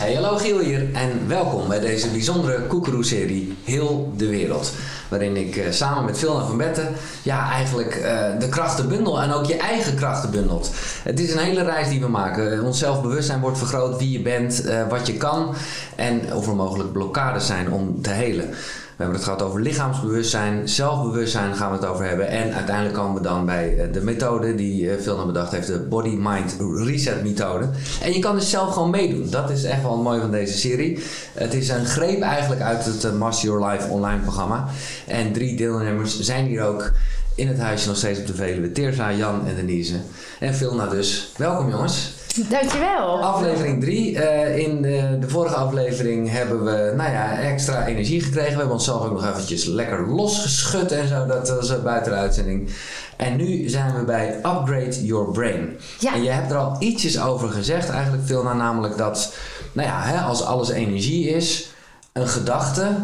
Hey, hallo Giel hier en welkom bij deze bijzondere Koekeroe-serie Heel de Wereld. Waarin ik uh, samen met Phil van Betten ja, eigenlijk uh, de krachten bundel en ook je eigen krachten bundelt. Het is een hele reis die we maken. Ons zelfbewustzijn wordt vergroot, wie je bent, wat je kan en of er mogelijk blokkades zijn om te helen. We hebben het gehad over lichaamsbewustzijn, zelfbewustzijn gaan we het over hebben. En uiteindelijk komen we dan bij de methode die Phil bedacht heeft, de Body Mind Reset methode. En je kan dus zelf gewoon meedoen. Dat is echt wel het mooie van deze serie. Het is een greep eigenlijk uit het Master Your Life online programma. En drie deelnemers zijn hier ook in het huisje nog steeds op de Veluwe. Teersa, Jan en Denise. En Vilna dus. Welkom jongens. Dankjewel. Aflevering 3. Uh, in de, de, vorige aflevering hebben we nou ja, extra energie gekregen. We hebben onszelf ook nog eventjes lekker losgeschud en zo. Dat was uh, buiten de uitzending. En nu zijn we bij Upgrade Your Brain. Ja. En je hebt er al ietsjes over gezegd eigenlijk, Vilna. Namelijk dat, nou ja, hè, als alles energie is, een gedachte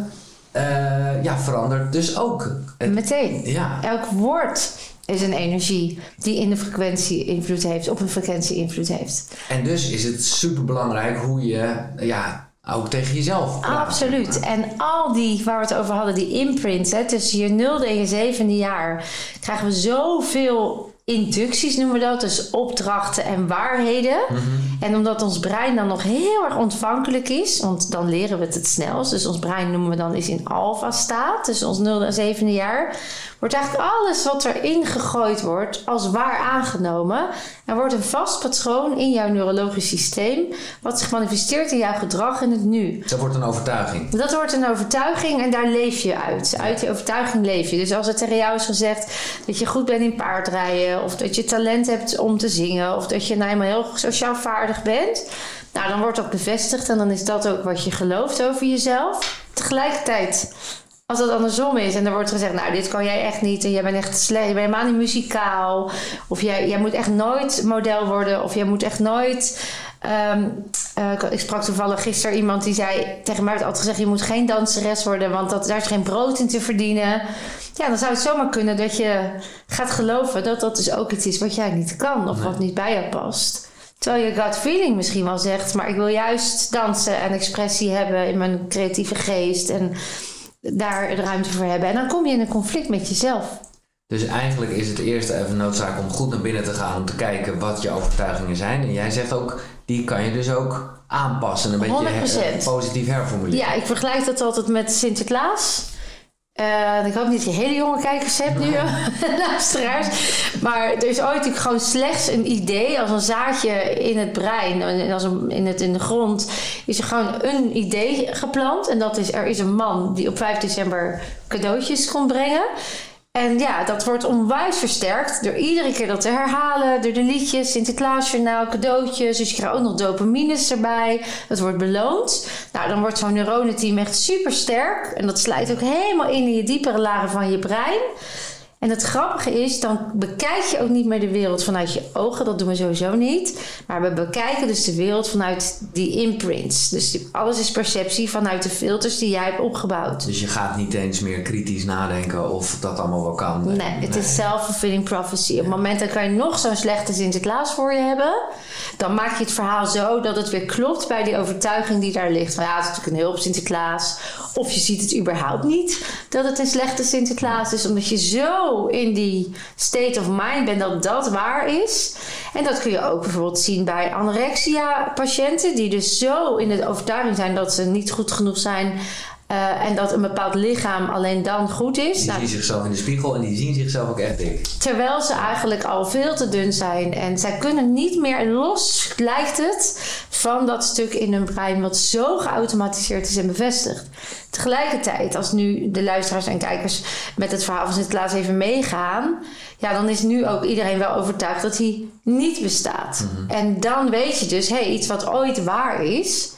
ja, verandert dus ook. Meteen. Ja. Elk woord is een energie die in de frequentie invloed heeft, op een frequentie invloed heeft. En dus is het super belangrijk hoe je ja, ook tegen jezelf praat. Absoluut. En al die, waar we het over hadden, die imprints, hè, tussen je nulde en je zevende jaar, krijgen we zoveel inducties noemen we dat, dus opdrachten en waarheden. Mhm. En omdat ons brein dan nog heel erg ontvankelijk is, want dan leren we het het snelst. Dus ons brein noemen we dan is in alfa staat, dus ons 0 en 7 jaar, wordt eigenlijk alles wat erin gegooid wordt als waar aangenomen. Er wordt een vast patroon in jouw neurologisch systeem, wat zich manifesteert in jouw gedrag in het nu. Dat wordt een overtuiging. Dat wordt een overtuiging en daar leef je uit. Uit die overtuiging leef je. Dus als het tegen jou is gezegd dat je goed bent in paardrijden, of dat je talent hebt om te zingen, of dat je nou eenmaal heel sociaal vaardig bent, nou dan wordt dat bevestigd en dan is dat ook wat je gelooft over jezelf. Tegelijkertijd als dat andersom is en er wordt gezegd, nou, dit kan jij echt niet en jij bent echt slecht, je bent helemaal niet muzikaal, of jij, jij moet echt nooit model worden, of jij moet echt nooit. Um, uh, ik sprak toevallig gisteren iemand die zei tegen mij: altijd gezegd, je moet geen danseres worden, want dat, daar is geen brood in te verdienen. Ja, dan zou het zomaar kunnen dat je gaat geloven dat dat dus ook iets is wat jij niet kan of nee. wat niet bij jou past. Terwijl je gut feeling misschien wel zegt, maar ik wil juist dansen en expressie hebben in mijn creatieve geest. En daar de ruimte voor hebben. En dan kom je in een conflict met jezelf. Dus eigenlijk is het eerst even noodzaak om goed naar binnen te gaan om te kijken wat je overtuigingen zijn. En jij zegt ook, die kan je dus ook aanpassen. Een beetje her, positief herformuleren. Ja, ik vergelijk dat altijd met Sinterklaas. Uh, ik hoop niet dat je hele jonge kijkers hebt nu, luisteraars. Maar er is ooit natuurlijk gewoon slechts een idee, als een zaadje in het brein, en als een, in, het, in de grond, is er gewoon een idee geplant. En dat is, er is een man die op 5 december cadeautjes kon brengen. En ja, dat wordt onwijs versterkt door iedere keer dat te herhalen. Door de liedjes, Sinterklaasjournaal, cadeautjes. Dus je krijgt ook nog dopamines erbij. Het wordt beloond. Nou, dan wordt zo'n neuronenteam echt super sterk. En dat slijt ook helemaal in in je diepere lagen van je brein. En het grappige is, dan bekijk je ook niet meer de wereld vanuit je ogen. Dat doen we sowieso niet. Maar we bekijken dus de wereld vanuit die imprints. Dus alles is perceptie vanuit de filters die jij hebt opgebouwd. Dus je gaat niet eens meer kritisch nadenken of dat allemaal wel kan. Nee, het is self-fulfilling prophecy. Op het moment dat je nog zo'n slechte Sinterklaas voor je hebben... dan maak je het verhaal zo dat het weer klopt bij die overtuiging die daar ligt. Van ja, het is natuurlijk een hulp Sinterklaas. Of je ziet het überhaupt niet dat het een slechte Sinterklaas is. Omdat je zo in die state of mind bent dat dat waar is. En dat kun je ook bijvoorbeeld zien bij anorexia-patiënten, die dus zo in de overtuiging zijn dat ze niet goed genoeg zijn. Uh, en dat een bepaald lichaam alleen dan goed is. Die nou, zien zichzelf in de spiegel en die zien zichzelf ook echt dik. Terwijl ze eigenlijk al veel te dun zijn. En zij kunnen niet meer los, lijkt het, van dat stuk in hun brein wat zo geautomatiseerd is en bevestigd. Tegelijkertijd, als nu de luisteraars en kijkers met het verhaal van Sinterklaas even meegaan, ja, dan is nu ook iedereen wel overtuigd dat hij niet bestaat. Mm -hmm. En dan weet je dus, hé, hey, iets wat ooit waar is,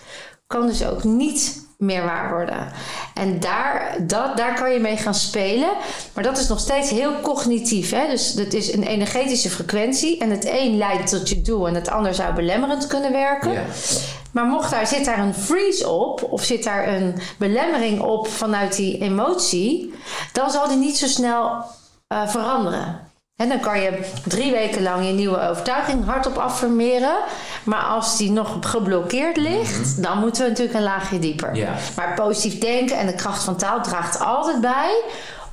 kan dus ook niet meer waar worden. En daar, dat, daar kan je mee gaan spelen. Maar dat is nog steeds heel cognitief. Hè? Dus dat is een energetische frequentie. En het een leidt tot je doel en het ander zou belemmerend kunnen werken. Ja. Maar mocht daar, zit daar een freeze op, of zit daar een belemmering op vanuit die emotie, dan zal die niet zo snel uh, veranderen. En dan kan je drie weken lang je nieuwe overtuiging hardop affirmeren. Maar als die nog geblokkeerd ligt, dan moeten we natuurlijk een laagje dieper. Ja. Maar positief denken en de kracht van taal draagt altijd bij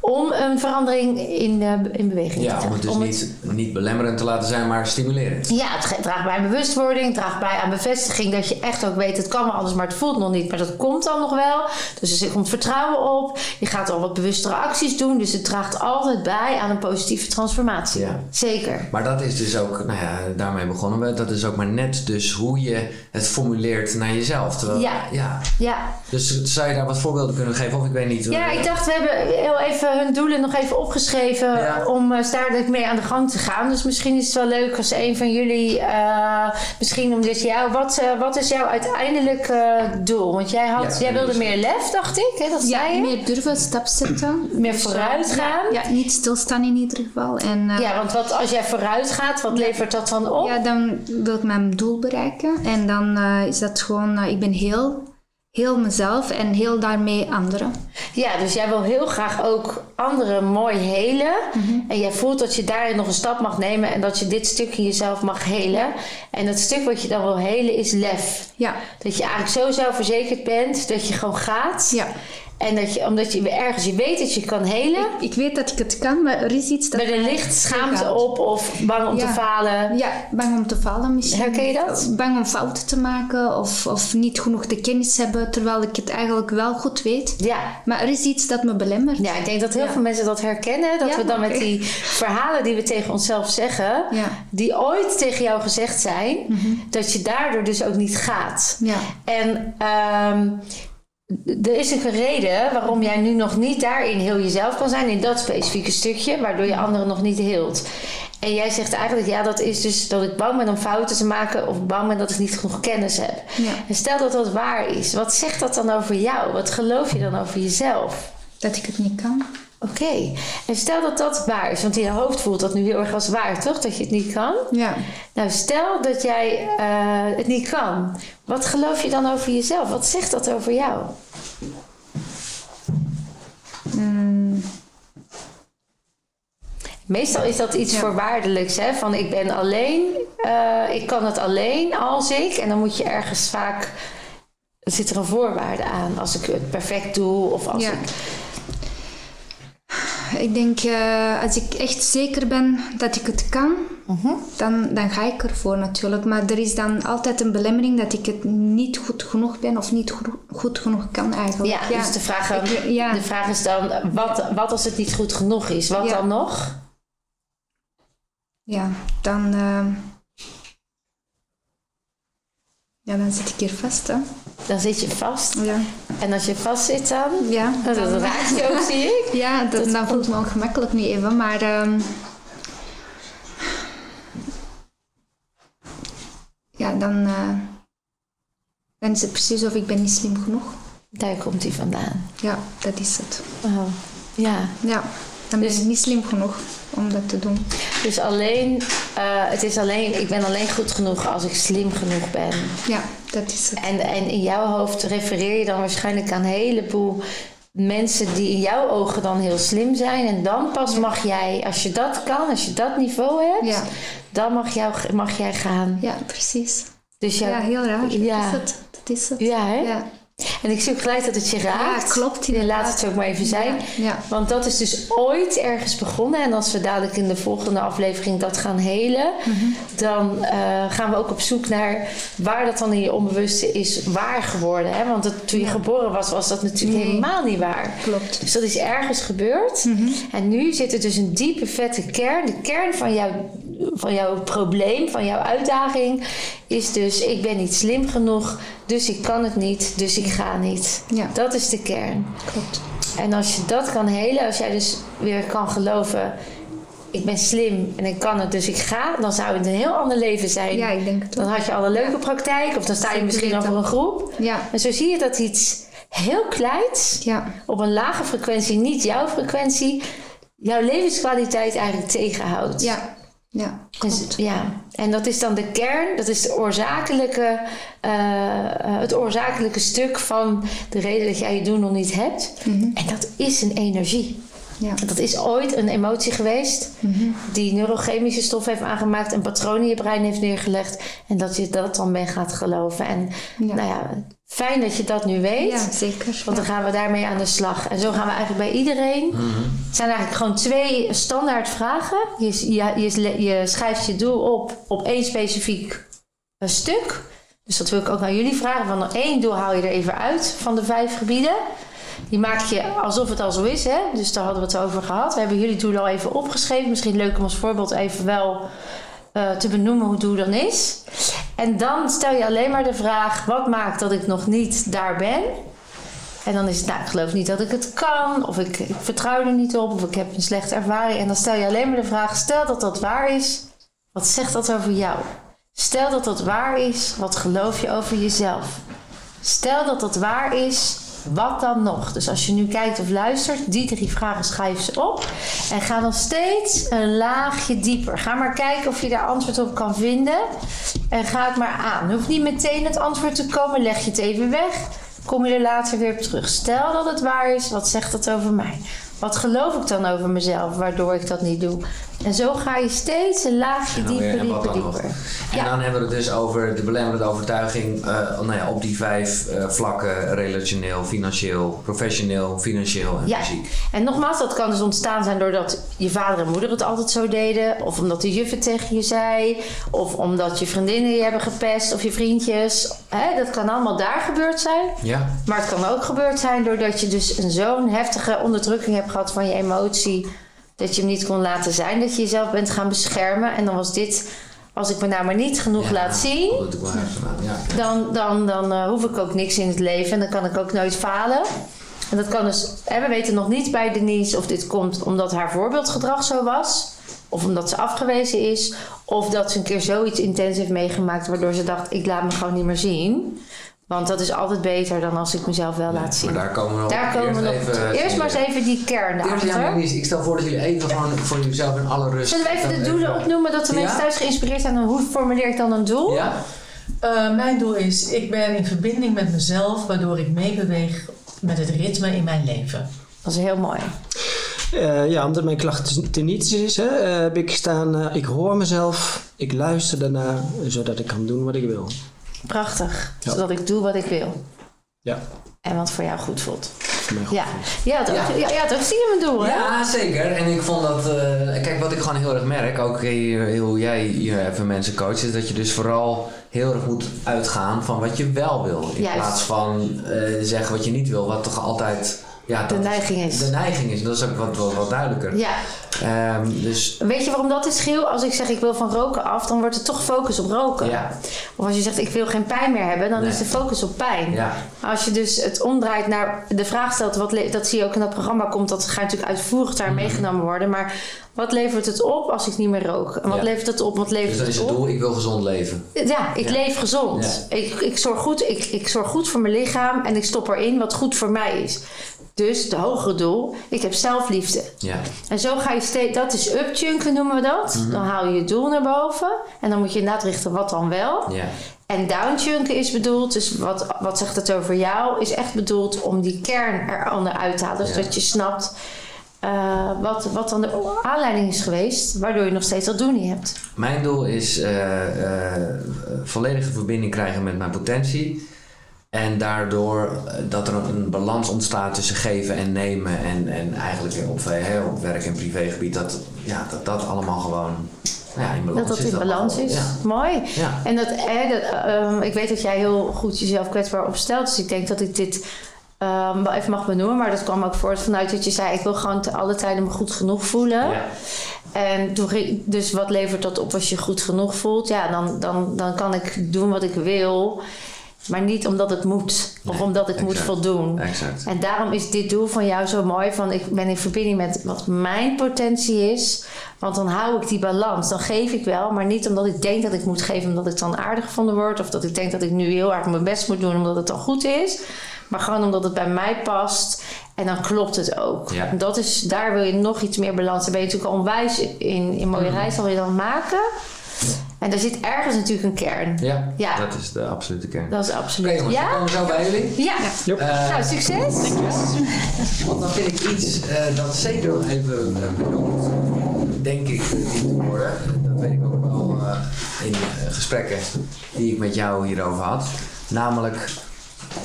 om een verandering in, eh, in beweging Ja, te om het dus om niet, niet belemmerend te laten zijn, maar stimulerend. ja, het draagt bij aan bewustwording, het draagt bij aan bevestiging dat je echt ook weet, het kan wel anders, maar het voelt nog niet, maar dat komt dan nog wel. Dus er komt vertrouwen op, je gaat al wat bewustere acties doen, dus het draagt altijd bij aan een positieve transformatie. Ja. Zeker. Maar dat is dus ook, nou ja, daarmee begonnen we. Dat is ook maar net dus hoe je het formuleert naar jezelf. Terwijl, Ja. ja. Ja. Dus zou je daar wat voorbeelden kunnen geven? Of ik weet niet. ja, ik dacht, we hebben heel even hun doelen nog even opgeschreven Ja. om uh, mee aan de gang te gaan. Dus misschien is het wel leuk als een van jullie, eh, misschien om dus jou, wat, eh, wat is jouw uiteindelijk eh, doel? Want jij, had, Ja, jij wilde dus- meer lef, dacht ik, hè? dat Ja, zei je? meer durven, stap zetten. Meer Dus, vooruit gaan. Ja, ja, niet stilstaan in ieder geval. En, eh, Ja, want wat, als jij vooruit gaat, wat levert dat dan op? ja, dan wil ik mijn doel bereiken. En dan eh, is dat gewoon, ik ben heel, heel mezelf en heel daarmee anderen. Ja, dus jij wil heel graag ook anderen mooi helen. En jij voelt dat je daarin nog een stap mag nemen en dat je dit stuk in jezelf mag helen. En dat stuk wat je dan wil helen is lef. Ja, Dat je eigenlijk zo zelfverzekerd bent dat je gewoon gaat. ja. En dat je, omdat je ergens, je weet dat je kan helen. Ik weet dat ik het kan, maar er is iets dat... Maar er ligt schaamte op of bang om te falen. Ja, bang om te falen misschien. Herken je dat? Bang om fouten te maken of, of niet genoeg de kennis hebben, terwijl ik het eigenlijk wel goed weet. Ja. Maar er is iets dat me belemmert. Ja, ik denk dat heel Ja. veel mensen dat herkennen. Dat Ja, we dan met die verhalen die we tegen onszelf zeggen, die ooit tegen jou gezegd zijn, dat je daardoor dus ook niet gaat. Ja. En ehm, er is een reden waarom jij nu nog niet daarin heel jezelf kan zijn, in dat specifieke stukje, waardoor je anderen nog niet heelt. En jij zegt eigenlijk, ja, dat is dus dat ik bang ben om fouten te maken of bang ben dat ik niet genoeg kennis heb. Ja. En stel dat dat waar is, wat zegt dat dan over jou? Wat geloof je dan over jezelf? Dat ik het niet kan. Oké, en stel dat dat waar is, want in je hoofd voelt dat nu heel erg als waar, toch? Dat je het niet kan. Ja. Nou, stel dat jij eh, het niet kan. Wat geloof je dan over jezelf? Wat zegt dat over jou? Mm, Meestal is dat iets Ja. voorwaardelijks, hè? Van ik ben alleen, eh, ik kan het alleen als ik. En dan moet je ergens vaak, zit er een voorwaarde aan. Als ik het perfect doe of als Ja. ik... Ik denk, eh, als ik echt zeker ben dat ik het kan, Mhm. dan, dan ga ik ervoor natuurlijk. Maar er is dan altijd een belemmering dat ik het niet goed genoeg ben of niet goed, goed genoeg kan eigenlijk. Ja, dus de vraag, Ik- ja. de vraag is dan, wat, wat als het niet goed genoeg is? Wat Ja. dan nog? Ja, dan... ehm, ja, dan zit ik hier vast, hè. Dan zit je vast. Ja, En als je vast zit dan, ja dat raakt je ook, zie ik. ja dat, Dat dan voelt het me ongemakkelijk nu even, maar... ehm, ja, dan, eh, dan is het precies of ik ben niet slim genoeg. Daar komt hij vandaan. Ja, dat is het. Oh, ja. Ja, dan ben Dus- ik niet slim genoeg om dat te doen. Dus alleen, eh, het is alleen, ik ben alleen goed genoeg als ik slim genoeg ben. Ja, dat is het. En, en in jouw hoofd refereer je dan waarschijnlijk aan een heleboel mensen die in jouw ogen dan heel slim zijn. En dan pas mag jij, als je dat kan, als je dat niveau hebt, Ja. dan mag, jou, mag jij gaan. Ja, precies. Dus jou- Ja, heel raar. Ja. Dat is het. Dat is het. Ja, hè? Ja, En ik zie ook gelijk dat het je raakt. Ja, klopt, En laat het ook maar even zijn. Ja, ja. Want dat is dus ooit ergens begonnen. En als we dadelijk in de volgende aflevering dat gaan helen, Mhm. dan eh, gaan we ook op zoek naar waar dat dan in je onbewuste is waar geworden. Hè? Want het- toen je geboren was, was dat natuurlijk Nee. helemaal niet waar. klopt. Dus dat is ergens gebeurd. Mhm. En nu zit er dus een diepe, vette kern. De kern van jouw, van jouw probleem, van jouw uitdaging, is dus: ik ben niet slim genoeg, dus ik kan het niet, dus ik ga niet. Ja. Dat is de kern. Klopt. En als je dat kan helen, als jij dus weer kan geloven: ik ben slim en ik kan het, dus ik ga, dan zou het een heel ander leven zijn. Ja, ik denk het Dan had je al een leuke praktijk, of dan sta je misschien over een groep. Ja, En zo zie je dat iets heel kleins ja, op een lage frequentie, niet jouw frequentie, jouw levenskwaliteit eigenlijk tegenhoudt. ja, ja. Dus, ja. En dat is dan de kern, dat is de oorzakelijke, eh, eh, het oorzakelijke stuk van de reden dat jij je doen nog niet hebt. Mhm. En dat is een energie. Ja. Dat is ooit een emotie geweest die neurochemische stof heeft aangemaakt en patronen in je brein heeft neergelegd. En dat je dat dan bent gaat geloven. En Ja. nou ja, fijn dat je dat nu weet. Ja, zeker. Want dan gaan we daarmee aan de slag. En zo gaan we eigenlijk bij iedereen. Het zijn eigenlijk gewoon twee standaard vragen. Je, je, je, je schrijft je doel op op één specifiek eh, stuk. Dus dat wil ik ook aan jullie vragen. Van één doel haal je er even uit van de vijf gebieden. Die maak je alsof het al zo is. Hè? Dus daar hadden we het over gehad. We hebben jullie doel al even opgeschreven. Misschien leuk om als voorbeeld even wel eh, te benoemen hoe doel dan is. En dan stel je alleen maar de vraag: wat maakt dat ik nog niet daar ben? En dan is het, nou, ik geloof niet dat ik het kan, of ik, ik vertrouw er niet op, of ik heb een slechte ervaring. En dan stel je alleen maar de vraag: stel dat dat waar is, wat zegt dat over jou? Stel dat dat waar is, wat geloof je over jezelf? Stel dat dat waar is, wat dan nog? Dus als je nu kijkt of luistert, die drie vragen schrijf ze op. En ga dan steeds een laagje dieper. Ga maar kijken of je daar antwoord op kan vinden. En ga het maar aan. Hoeft niet meteen het antwoord te komen. Leg je het even weg. Kom je er later weer op terug. Stel dat het waar is, wat zegt dat over mij? Wat geloof ik dan over mezelf, waardoor ik dat niet doe? En zo ga je steeds een laagje dieper, en dieper, dieper. En Ja. dan hebben we het dus over de belemmerende overtuiging eh, nou ja, op die vijf eh, vlakken: relationeel, financieel, professioneel, financieel en Ja, fysiek. en nogmaals, dat kan dus ontstaan zijn doordat je vader en moeder het altijd zo deden. Of omdat de juf het tegen je zei. Of omdat je vriendinnen je hebben gepest. Of je vriendjes. Hè, dat kan allemaal daar gebeurd zijn. Ja, Maar het kan ook gebeurd zijn doordat je dus een zo'n heftige onderdrukking hebt gehad van je emotie. Dat je hem niet kon laten zijn. Dat je jezelf bent gaan beschermen. En dan was dit, als ik me nou maar niet genoeg Ja, laat zien ja. dan, dan, dan eh, hoef ik ook niks in het leven en dan kan ik ook nooit falen. En dat kan dus, hè, we weten nog niet bij Denise of dit komt omdat haar voorbeeldgedrag zo was, of omdat ze afgewezen is, of dat ze een keer zoiets intens heeft meegemaakt waardoor ze dacht: ik laat me gewoon niet meer zien. Want dat is altijd beter dan als ik mezelf wel laat zien. Maar daar komen we nog Daar komen we nog eerst even, Eerst maar eens even die kern ja, ik stel voor dat jullie even gewoon voor jezelf in alle rust... Zullen we even de doelen opnoemen, dat de Ja? mensen thuis geïnspireerd zijn? En hoe formuleer ik dan een doel? Ja? Eh, mijn doel is, ik ben in verbinding met mezelf, waardoor ik meebeweeg met het ritme in mijn leven. Dat is heel mooi. Eh, ja, omdat mijn klacht te niets is, hè, eh, heb ik staan, eh, ik hoor mezelf, ik luister daarna, zodat ik kan doen wat ik wil. Prachtig. Ja. Zodat ik doe wat ik wil. Ja, En wat voor jou goed voelt. voor mij goed. Ja, ja, ook, Ja. ja. ja, het ook stiekem een doel, hè? Ja, zeker. En ik vond dat... eh, kijk, wat ik gewoon heel erg merk, ook hier, hoe jij hier even mensen coacht... is dat je dus vooral heel erg moet uitgaan van wat je wel wil. In Juist. plaats van eh, zeggen wat je niet wil, wat toch altijd... Ja, De dat neiging is. De neiging is. Dat is ook wat, wat, wat duidelijker. Ja, Ehm, dus weet je waarom dat is, Giel? Als ik zeg ik wil van roken af, dan wordt het toch focus op roken. ja, Of als je zegt ik wil geen pijn meer hebben, dan Nee. is de focus op pijn. ja. Als je dus het omdraait naar de vraag stelt, wat dat zie je ook in dat programma komt, dat gaat natuurlijk uitvoerig daar Mhm. meegenomen worden. Maar wat levert het op als ik niet meer rook? En wat Ja. levert het op? Wat Dus levert dan is het op? doel, ik wil gezond leven. Ja, ik Ja. leef gezond. Ik, ik, zorg goed, ik, ik zorg goed voor mijn lichaam en ik stop erin wat goed voor mij is. Dus de hogere doel, ik heb zelfliefde. Ja. En zo ga je steeds, dat is upchunken noemen we dat. Mhm. Dan haal je je doel naar boven en dan moet je inderdaad richten wat dan wel. Ja. En downchunken is bedoeld, dus wat, wat zegt het over jou, is echt bedoeld om die kern er onderuit te halen. Ja. Zodat je snapt eh, wat, wat dan de aanleiding is geweest, waardoor je nog steeds dat doel niet hebt. Mijn doel is eh, eh, volledige verbinding krijgen met mijn potentie. En daardoor eh, dat er een balans ontstaat tussen geven en nemen. En, en eigenlijk op, eh, hè, op werk- en privégebied. Dat, ja, dat dat allemaal gewoon ja, in balans Dat dat is. in balans is. Ja. Mooi. Ja. En dat, hè, dat, ehm, ik weet dat jij heel goed jezelf kwetsbaar opstelt. Dus ik denk dat ik dit ehm, wel even mag benoemen. Maar dat kwam ook voort vanuit dat je zei... ik wil gewoon te alle tijden me goed genoeg voelen. Ja. En toen ging- dus wat levert dat op als je goed genoeg voelt? Ja, dan, dan, dan kan ik doen wat ik wil. Maar niet omdat het moet. Of Nee, omdat ik moet voldoen. Exact. En daarom is dit doel van jou zo mooi. Van ik ben in verbinding met wat mijn potentie is. Want dan hou ik die balans. Dan geef ik wel. Maar niet omdat ik denk dat ik moet geven. Omdat ik dan aardig gevonden word. Of dat ik denk dat ik nu heel erg mijn best moet doen. Omdat het dan goed is. Maar gewoon omdat het bij mij past. En dan klopt het ook. Ja. En dat is, daar wil je nog iets meer balans. Daar ben je natuurlijk onwijs in. In mooie Mhm. reis al je dan maken. En daar zit ergens natuurlijk een kern. Ja, Ja. dat is de absolute kern. Dat is Oké absoluut. jongens, we ja? komen zo bij jullie. Ja. Eh, Nou, succes. Want dan vind ik iets eh, dat zeker nog even eh, benoemd, denk ik, te worden. Dat weet ik ook wel eh, in eh, gesprekken die ik met jou hierover had. Namelijk,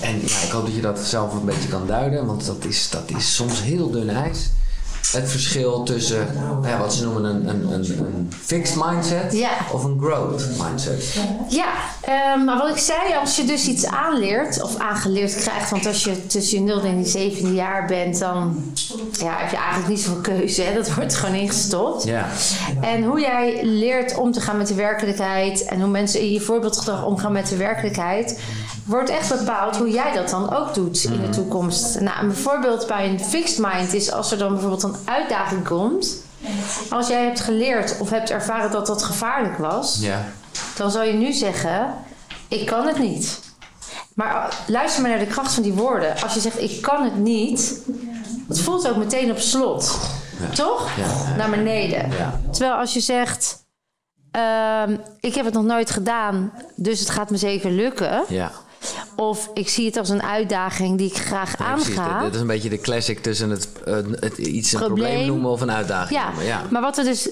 en ja, ik hoop dat je dat zelf een beetje kan duiden, want dat is, dat is soms heel dun ijs. Het verschil tussen ja, wat ze noemen een, een, een, een fixed mindset Ja. of een growth mindset. Ja, eh, maar wat ik zei, als je dus iets aanleert of aangeleerd krijgt, want als je tussen je 0 en je zevende jaar bent, dan ja, heb je eigenlijk niet zoveel keuze. Hè? Dat wordt gewoon ingestopt. Ja, En hoe jij leert om te gaan met de werkelijkheid en hoe mensen in je voorbeeldgedrag omgaan met de werkelijkheid, wordt echt bepaald hoe jij dat dan ook doet in de toekomst. Nou, een bijvoorbeeld bij een fixed mind is als er dan bijvoorbeeld een uitdaging komt. Als jij hebt geleerd of hebt ervaren dat dat gevaarlijk was, ja, dan zou je nu zeggen: Ik kan het niet. Maar uh, luister maar naar de kracht van die woorden. Als je zegt: Ik kan het niet, het voelt ook meteen op slot. Toch? Ja. Naar beneden. Terwijl als je zegt: ehm, Ik heb het nog nooit gedaan, dus het gaat me zeker lukken. ja. Of ik zie het als een uitdaging die ik graag Ja, aanga. Dit is een beetje de classic tussen het, het iets een Probleem. probleem noemen of een uitdaging Ja, noemen. Ja. maar wat er dus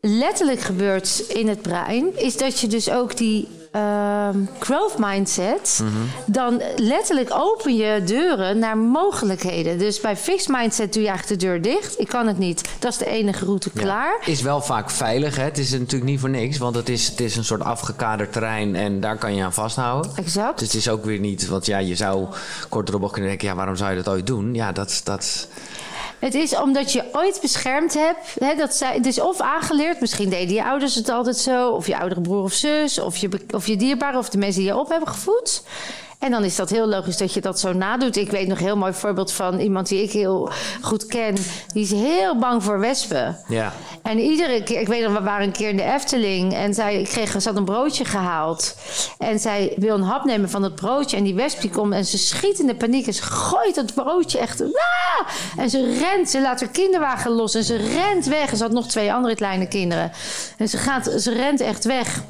letterlijk gebeurt in het brein, is dat je dus ook die ehm, growth mindset, Mhm. dan letterlijk open je deuren naar mogelijkheden. Dus bij fixed mindset doe je eigenlijk de deur dicht. Ik kan het niet. Dat is de enige route Ja. klaar. Is wel vaak veilig. Hè? Het is natuurlijk niet voor niks, want het is, het is een soort afgekaderd terrein en daar kan je aan vasthouden. Exact. Dus het is ook weer niet, want ja, je zou kort erop kunnen denken, ja, waarom zou je dat ooit doen? Ja, dat, dat Het is omdat je ooit beschermd hebt. Hè, dat zij, het is of aangeleerd, misschien deden je ouders het altijd zo, of je oudere broer of zus, of je, of je dierbaren, of de mensen die je op hebben gevoed. En dan is dat heel logisch dat je dat zo nadoet. Ik weet nog een heel mooi voorbeeld van iemand die ik heel goed ken. Die is heel bang voor wespen. ja. En iedere keer, ik weet nog, we waren een keer in de Efteling en zij ik kreeg, ze had een broodje gehaald. En zij wil een hap nemen van het broodje en die wesp die komt en ze schiet in de paniek en ze gooit het broodje echt. Ah! En ze rent, ze laat haar kinderwagen los en ze rent weg. En ze had nog twee andere kleine kinderen. En ze, gaat, ze rent echt weg.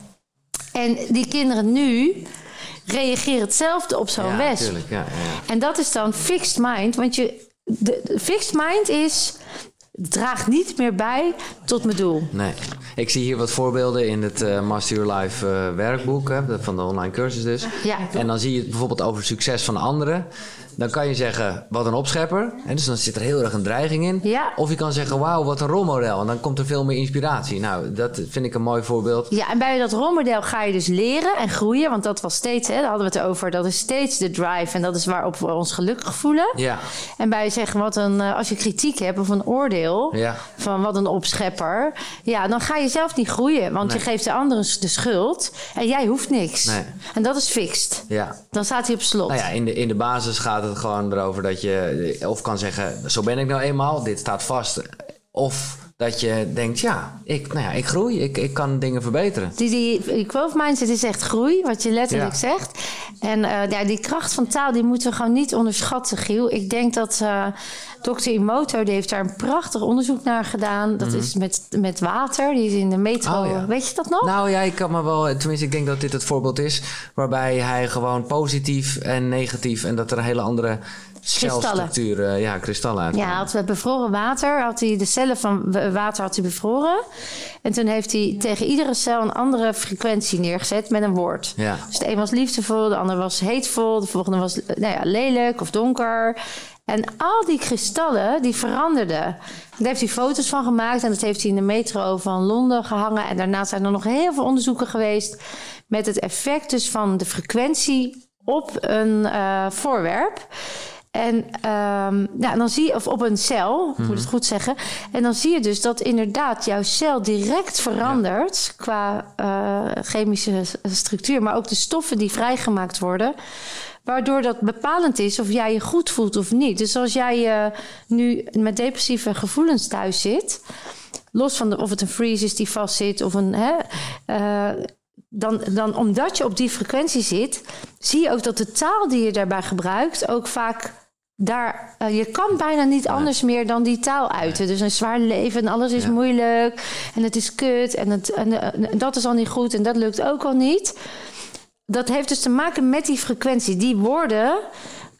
En die kinderen nu reageren hetzelfde op zo'n ja, wesp. tuurlijk, ja, ja. En dat is dan fixed mind. Want je, de, de fixed mind is... draagt niet meer bij tot mijn doel. Nee. Ik zie hier wat voorbeelden in het eh, Master Your Life eh, werkboek, hè, van de online cursus dus. Ja. En dan zie je het bijvoorbeeld over succes van anderen. Dan kan je zeggen, wat een opschepper. En dus dan zit er heel erg een dreiging in. Ja. Of je kan zeggen, wauw, wat een rolmodel. En dan komt er veel meer inspiratie. Nou, dat vind ik een mooi voorbeeld. Ja, en bij dat rolmodel ga je dus leren en groeien. Want dat was steeds, hè, daar hadden we het over. Dat is steeds de drive. En dat is waarop we ons gelukkig voelen. Ja, En bij zeggen, wat een, eh, als je kritiek hebt of een oordeel... ja, van wat een opschepper... ja, dan ga je zelf niet groeien. Want Nee. je geeft de anderen de schuld. En jij hoeft niks. Nee. En dat is fixed. ja. Dan staat hij op slot. Nou ja, in de, in de basis gaat het gewoon erover dat je of kan zeggen, zo ben ik nou eenmaal, dit staat vast. Of dat je denkt, ja, ik, nou ja, ik groei, ik, ik kan dingen verbeteren. Die, die, die growth mindset is echt groei, wat je letterlijk Ja. zegt. En eh, ja, die kracht van taal, die moeten we gewoon niet onderschatten, Giel. Ik denk dat eh dokter Imoto, die heeft daar een prachtig onderzoek naar gedaan. Dat is met, met water, die is in de metro. Mhm. Oh, ja. Weet je dat nog? Nou ja, ik kan me wel, tenminste, ik denk dat dit het voorbeeld is, waarbij hij gewoon positief en negatief en dat er een hele andere celstructuur, eh, ja, kristallen uit. Ja, hij had bevroren water. Had hij de cellen van water had hij bevroren. En toen heeft hij tegen iedere cel een andere frequentie neergezet met een woord. Ja. Dus de een was liefdevol, de ander was heetvol, de volgende was nou ja, lelijk of donker. En al die kristallen, die veranderden. Daar heeft hij foto's van gemaakt en dat heeft hij in de metro van Londen gehangen. En daarna zijn er nog heel veel onderzoeken geweest met het effect dus van de frequentie op een eh, voorwerp. En ehm, ja, dan zie je, of op een cel, ik moet het goed zeggen. En dan zie je dus dat inderdaad jouw cel direct verandert qua eh, chemische structuur, maar ook de stoffen die vrijgemaakt worden. Waardoor dat bepalend is of jij je goed voelt of niet. Dus als jij eh, nu met depressieve gevoelens thuis zit, los van de, of het een freeze is die vastzit of een. Hè, eh, dan, dan omdat je op die frequentie zit, zie je ook dat de taal die je daarbij gebruikt ook vaak daar, eh, je kan bijna niet anders meer dan die taal uiten. Dus een zwaar leven en alles is Ja. moeilijk en het is kut en, het, en, eh, en dat is al niet goed en dat lukt ook al niet. Dat heeft dus te maken met die frequentie. Die woorden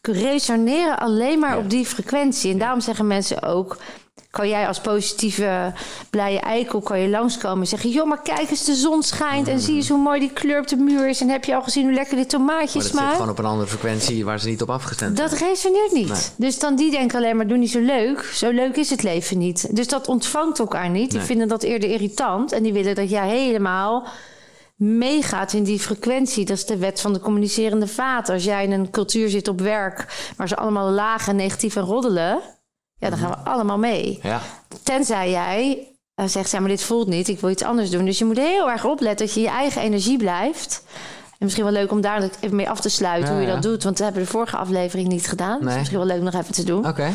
resoneren alleen maar Ja. op die frequentie. En daarom zeggen mensen ook... kan jij als positieve, blije eikel kan je langskomen en zeggen... joh, maar kijk eens, de zon schijnt en zie eens hoe mooi die kleur op de muur is... en heb je al gezien hoe lekker dit tomaatje Maar dat zit smaakt? gewoon op een andere frequentie waar ze niet op afgestemd Dat resoneert niet. Nee. Dus dan die denken alleen maar, doe niet zo leuk. Zo leuk is het leven niet. Dus dat ontvangt elkaar niet. Die Nee. vinden dat eerder irritant. En die willen dat jij helemaal meegaat in die frequentie. Dat is de wet van de communicerende vaat. Als jij in een cultuur zit op werk... waar ze allemaal laag en negatief en roddelen... ja, dan gaan we allemaal mee. Ja. Tenzij jij eh, zegt, ja, maar dit voelt niet, ik wil iets anders doen. Dus je moet heel erg opletten dat je je eigen energie blijft. En misschien wel leuk om daar even mee af te sluiten Ja, hoe je ja. dat doet. Want dat hebben we de vorige aflevering niet gedaan. Dus Nee. misschien wel leuk nog even te doen. Oké.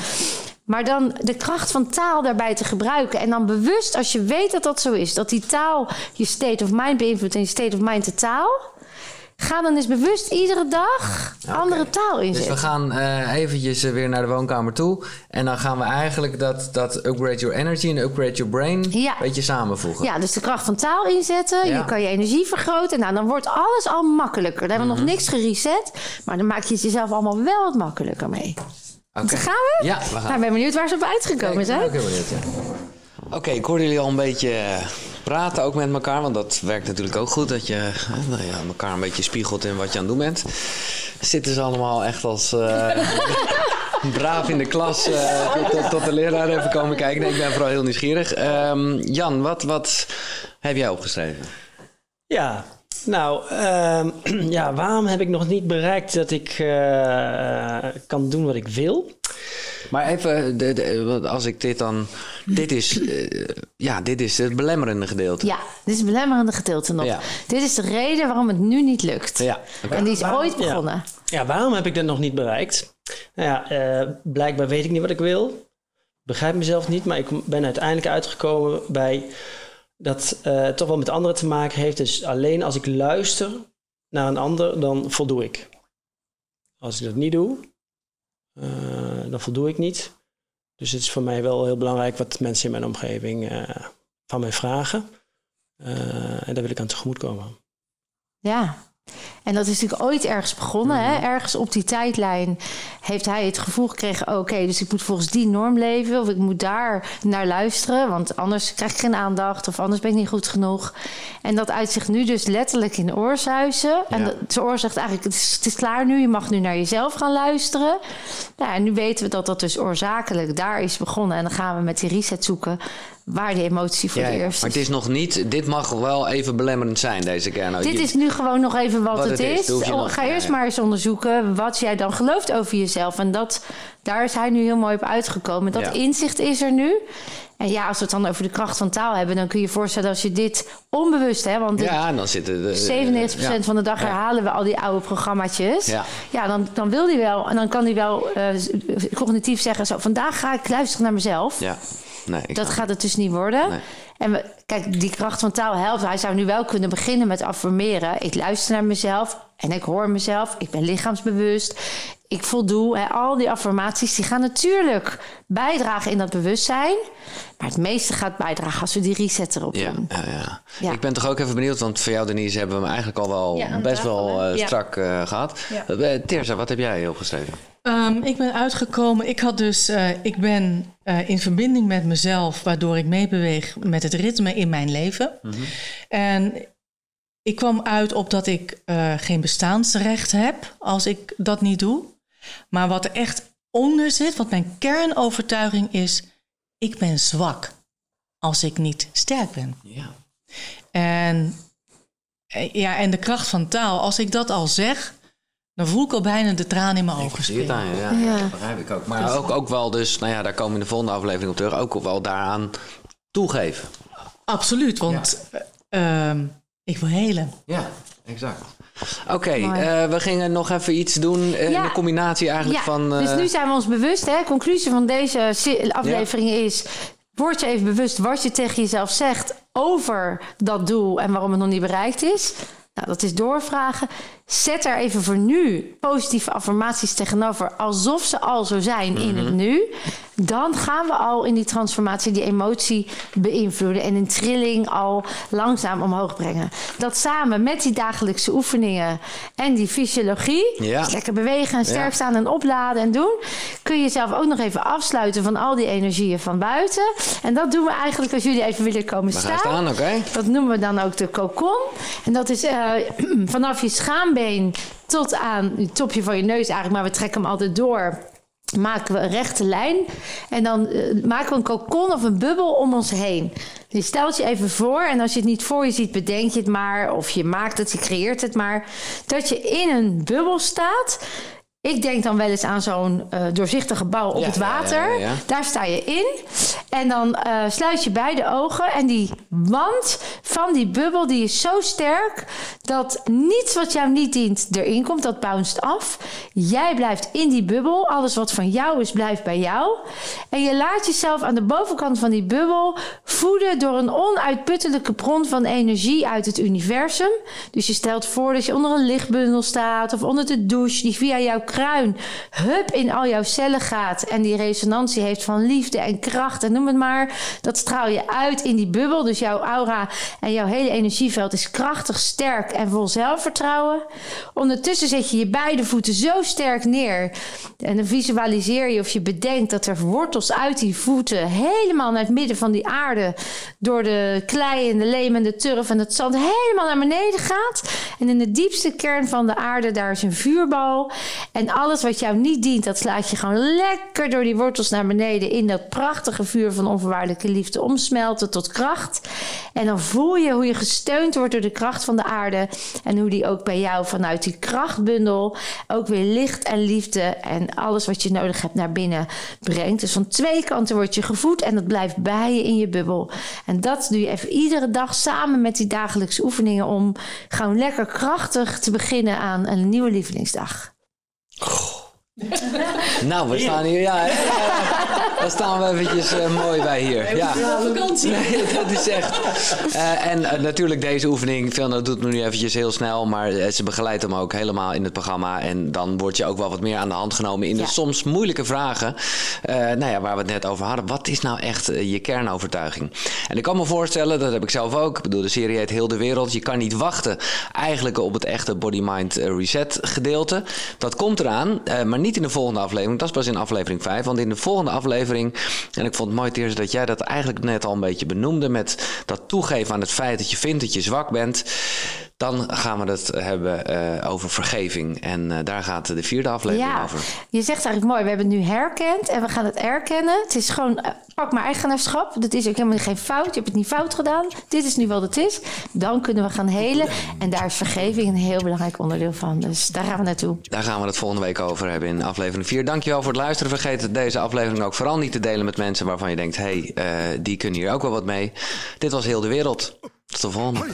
Maar dan de kracht van taal daarbij te gebruiken. En dan bewust, als je weet dat dat zo is, dat die taal je state of mind beïnvloedt en je state of mind de taal. Ga dan eens bewust iedere dag andere taal Dus inzetten. we gaan eh, eventjes eh, weer naar de woonkamer toe. En dan gaan we eigenlijk dat, dat upgrade your energy en upgrade your brain Ja. een beetje samenvoegen. Ja, dus de kracht van taal inzetten. Ja. Je kan je energie vergroten. Nou, dan wordt alles al makkelijker. Dan hebben we Mhm. nog niks gereset. Maar dan maak je het jezelf allemaal wel wat makkelijker mee. Oké. Gaan we? Ja, we gaan. Nou, ik ben benieuwd waar ze op uitgekomen Ik ben zijn. ook heel benieuwd, ja. Oké, ik hoorde jullie al een beetje eh, praten ook met elkaar. Want dat werkt natuurlijk ook goed. Dat je eh, nou ja, elkaar een beetje spiegelt in wat je aan het doen bent. Zitten ze allemaal echt als eh, braaf in de klas tot, de leraar even komen kijken. Nee, ik ben vooral heel nieuwsgierig. Ehm, Jan, wat, wat heb jij opgeschreven? Ja, nou, ehm, ja, waarom heb ik nog niet bereikt dat ik kan doen wat ik wil? Maar even, de, als ik dit dan... Dit is, eh, ja, dit is het belemmerende gedeelte. Ja, dit is het belemmerende gedeelte nog. Ja. Dit is de reden waarom het nu niet lukt. Ja. En die is Waarom- ooit begonnen. Ja, waarom heb ik dat nog niet bereikt? Nou ja, eh, blijkbaar weet ik niet wat ik wil. Begrijp mezelf niet, maar ik ben uiteindelijk uitgekomen bij dat eh, het toch wel met anderen te maken heeft. Dus alleen als ik luister naar een ander, dan voldoe ik. Als ik dat niet doe, dan voldoe ik niet. Dus het is voor mij wel heel belangrijk wat mensen in mijn omgeving eh, van mij vragen. Eh, en daar wil ik aan tegemoet komen. Ja. En dat is natuurlijk ooit ergens begonnen. Hè? Mhm. Ergens op die tijdlijn heeft hij het gevoel gekregen... oké, dus ik moet volgens die norm leven... of ik moet daar naar luisteren... want anders krijg ik geen aandacht... of anders ben ik niet goed genoeg. En dat uitzicht nu dus letterlijk in oorzuizen. En Ja. zijn oor zegt eigenlijk, het is, het is klaar nu... je mag nu naar jezelf gaan luisteren. Nou, en nu weten we dat dat dus oorzakelijk daar is begonnen... en dan gaan we met die reset zoeken... waar die emotie voor Ja, ja. eerst Maar het is nog niet, dit mag wel even belemmerend zijn, deze keer. Nou, Dit je- is nu gewoon nog even wat, Wat het het is, is. Oh, nog- Ga eerst maar eens onderzoeken wat jij dan gelooft over jezelf. En dat, daar is hij nu heel mooi op uitgekomen. Dat Ja. inzicht is er nu. En ja, als we het dan over de kracht van taal hebben... dan kun je je voorstellen als je dit onbewust... Hè, want Ja, dan zitten de... 97% ja. van de dag herhalen we al die oude programmaatjes. Ja. Ja, dan, dan wil hij wel. En dan kan hij wel eh, cognitief zeggen... Zo, vandaag ga ik luisteren naar mezelf. Ja, nee. Dat gaat het dus niet worden. Nee. En we, kijk, die kracht van taal helpt. Hij zou nu wel kunnen beginnen met affirmeren. Ik luister naar mezelf en ik hoor mezelf. Ik ben lichaamsbewust. Ik voldoe. Hè, al die affirmaties die gaan natuurlijk bijdragen in dat bewustzijn. Maar het meeste gaat bijdragen als we die reset erop Ja, doen. ja, ja. Ja. Ik ben toch ook even benieuwd, want voor jou Denise hebben we hem eigenlijk al wel best wel eh, Ja. strak eh, gehad. Ja. Eh, Teersa, wat heb jij opgeschreven? Ehm, ik ben uitgekomen. Ik had dus, eh, ik ben eh, in verbinding met mezelf, waardoor ik meebeweeg met het ritme in mijn leven. En ik kwam uit op dat ik eh, geen bestaansrecht heb als ik dat niet doe. Maar wat er echt onder zit, wat mijn kernovertuiging is, ik ben zwak als ik niet sterk ben. Ja. En, ja, en de kracht van taal, als ik dat al zeg, dan voel ik al bijna de traan in mijn Ik ogen zie het springen. aan je, ja. Ja. Dat begrijp ik ook. Maar ook, ook wel dus, nou ja, daar komen we in de volgende aflevering op terug, ook wel daaraan toegeven. Absoluut, want eh, ehm, ik wil helen. Ja, exact. Oké, eh, we gingen nog even iets doen. eh, Ja. Een combinatie eigenlijk Ja, van... dus eh, nu zijn we ons bewust. Hè? Conclusie van deze se- aflevering is... Word je even bewust wat je tegen jezelf zegt over dat doel en waarom het nog niet bereikt is. Nou, dat is doorvragen. Zet er even voor nu positieve affirmaties tegenover, alsof ze al zo zijn in het nu. Dan gaan we al in die transformatie die emotie beïnvloeden en een trilling al langzaam omhoog brengen. Dat samen met die dagelijkse oefeningen en die fysiologie, Ja. dus lekker bewegen en sterk staan en opladen en doen, kun je jezelf ook nog even afsluiten van al die energieën van buiten. En dat doen we eigenlijk als jullie even willen komen We staan. staan, oké? Dat noemen we dan ook de cocon. En dat is eh, vanaf je schaambeen tot aan het topje van je neus eigenlijk. Maar we trekken hem altijd door. Maken we een rechte lijn. En dan eh, maken we een cocon of een bubbel om ons heen. Je stelt je even voor. En als je het niet voor je ziet, bedenk je het maar. Of je maakt het, je creëert het maar. Dat je in een bubbel staat. Ik denk dan wel eens aan zo'n eh, doorzichtige bal op Ja, het water. ja, ja. Daar sta je in. En dan eh, sluit je beide ogen. En die wand van die bubbel die is zo sterk dat niets wat jou niet dient erin komt. Dat bounced af. Jij blijft in die bubbel. Alles wat van jou is, blijft bij jou. En je laat jezelf aan de bovenkant van die bubbel voeden door een onuitputtelijke bron van energie uit het universum. Dus je stelt voor dat je onder een lichtbundel staat of onder de douche die via jouw kruin hup in al jouw cellen gaat en die resonantie heeft van liefde en kracht en noem het maar. Dat straal je uit in die bubbel. Dus jouw aura en jouw hele energieveld is krachtig, sterk en vol zelfvertrouwen. Ondertussen zet je je beide voeten zo sterk neer en dan visualiseer je of je bedenkt dat er wortels uit die voeten helemaal naar het midden van die aarde door de klei en de leem en de turf en het zand helemaal naar beneden gaat. En in de diepste kern van de aarde, daar is een vuurbal. En alles wat jou niet dient, dat slaat je gewoon lekker door die wortels naar beneden in dat prachtige vuur van onvoorwaardelijke liefde omsmelten tot kracht. En dan voel je hoe je gesteund wordt door de kracht van de aarde. En hoe die ook bij jou vanuit die krachtbundel ook weer licht en liefde en alles wat je nodig hebt naar binnen brengt. Dus van twee kanten word je gevoed en dat blijft bij je in je bubbel. En dat doe je even iedere dag samen met die dagelijkse oefeningen om gewoon lekker krachtig te beginnen aan een nieuwe lievelingsdag. Oh. Nou, we staan hier, ja. Daar staan we eventjes eh, mooi bij hier. Ja. vakantie. Nee, dat is echt. Eh, en eh, natuurlijk deze oefening, Fiona doet het nu eventjes heel snel, maar ze begeleidt hem ook helemaal in het programma. En dan word je ook wel wat meer aan de hand genomen in de Ja. soms moeilijke vragen. eh, nou ja, waar we het net over hadden. Wat is nou echt je kernovertuiging? En ik kan me voorstellen, dat heb ik zelf ook. Ik bedoel, de serie heet Heel de Wereld. Je kan niet wachten eigenlijk op het echte Body-Mind Reset gedeelte. Dat komt eraan, eh, maar niet in de volgende aflevering. Dat is pas in aflevering 5. Want in de volgende aflevering, en ik vond het mooi Teers dat jij dat eigenlijk net al een beetje benoemde... met dat toegeven aan het feit dat je vindt dat je zwak bent... dan gaan we het hebben eh, over vergeving. En eh, daar gaat de vierde aflevering Ja, over. je zegt eigenlijk mooi, we hebben het nu herkend en we gaan het erkennen. Het is gewoon, eh, pak maar eigenaarschap. Dat is ook helemaal geen fout. Je hebt het niet fout gedaan. Dit is nu wat het is. Dan kunnen we gaan helen. En daar is vergeving een heel belangrijk onderdeel van. Dus daar gaan we naartoe. Daar gaan we het volgende week over hebben in aflevering 4. Dankjewel voor het luisteren. Vergeet deze aflevering ook vooral niet te delen met mensen waarvan je denkt... hé, hey, eh, die kunnen hier ook wel wat mee. Dit was Heel de Wereld. Tot de volgende.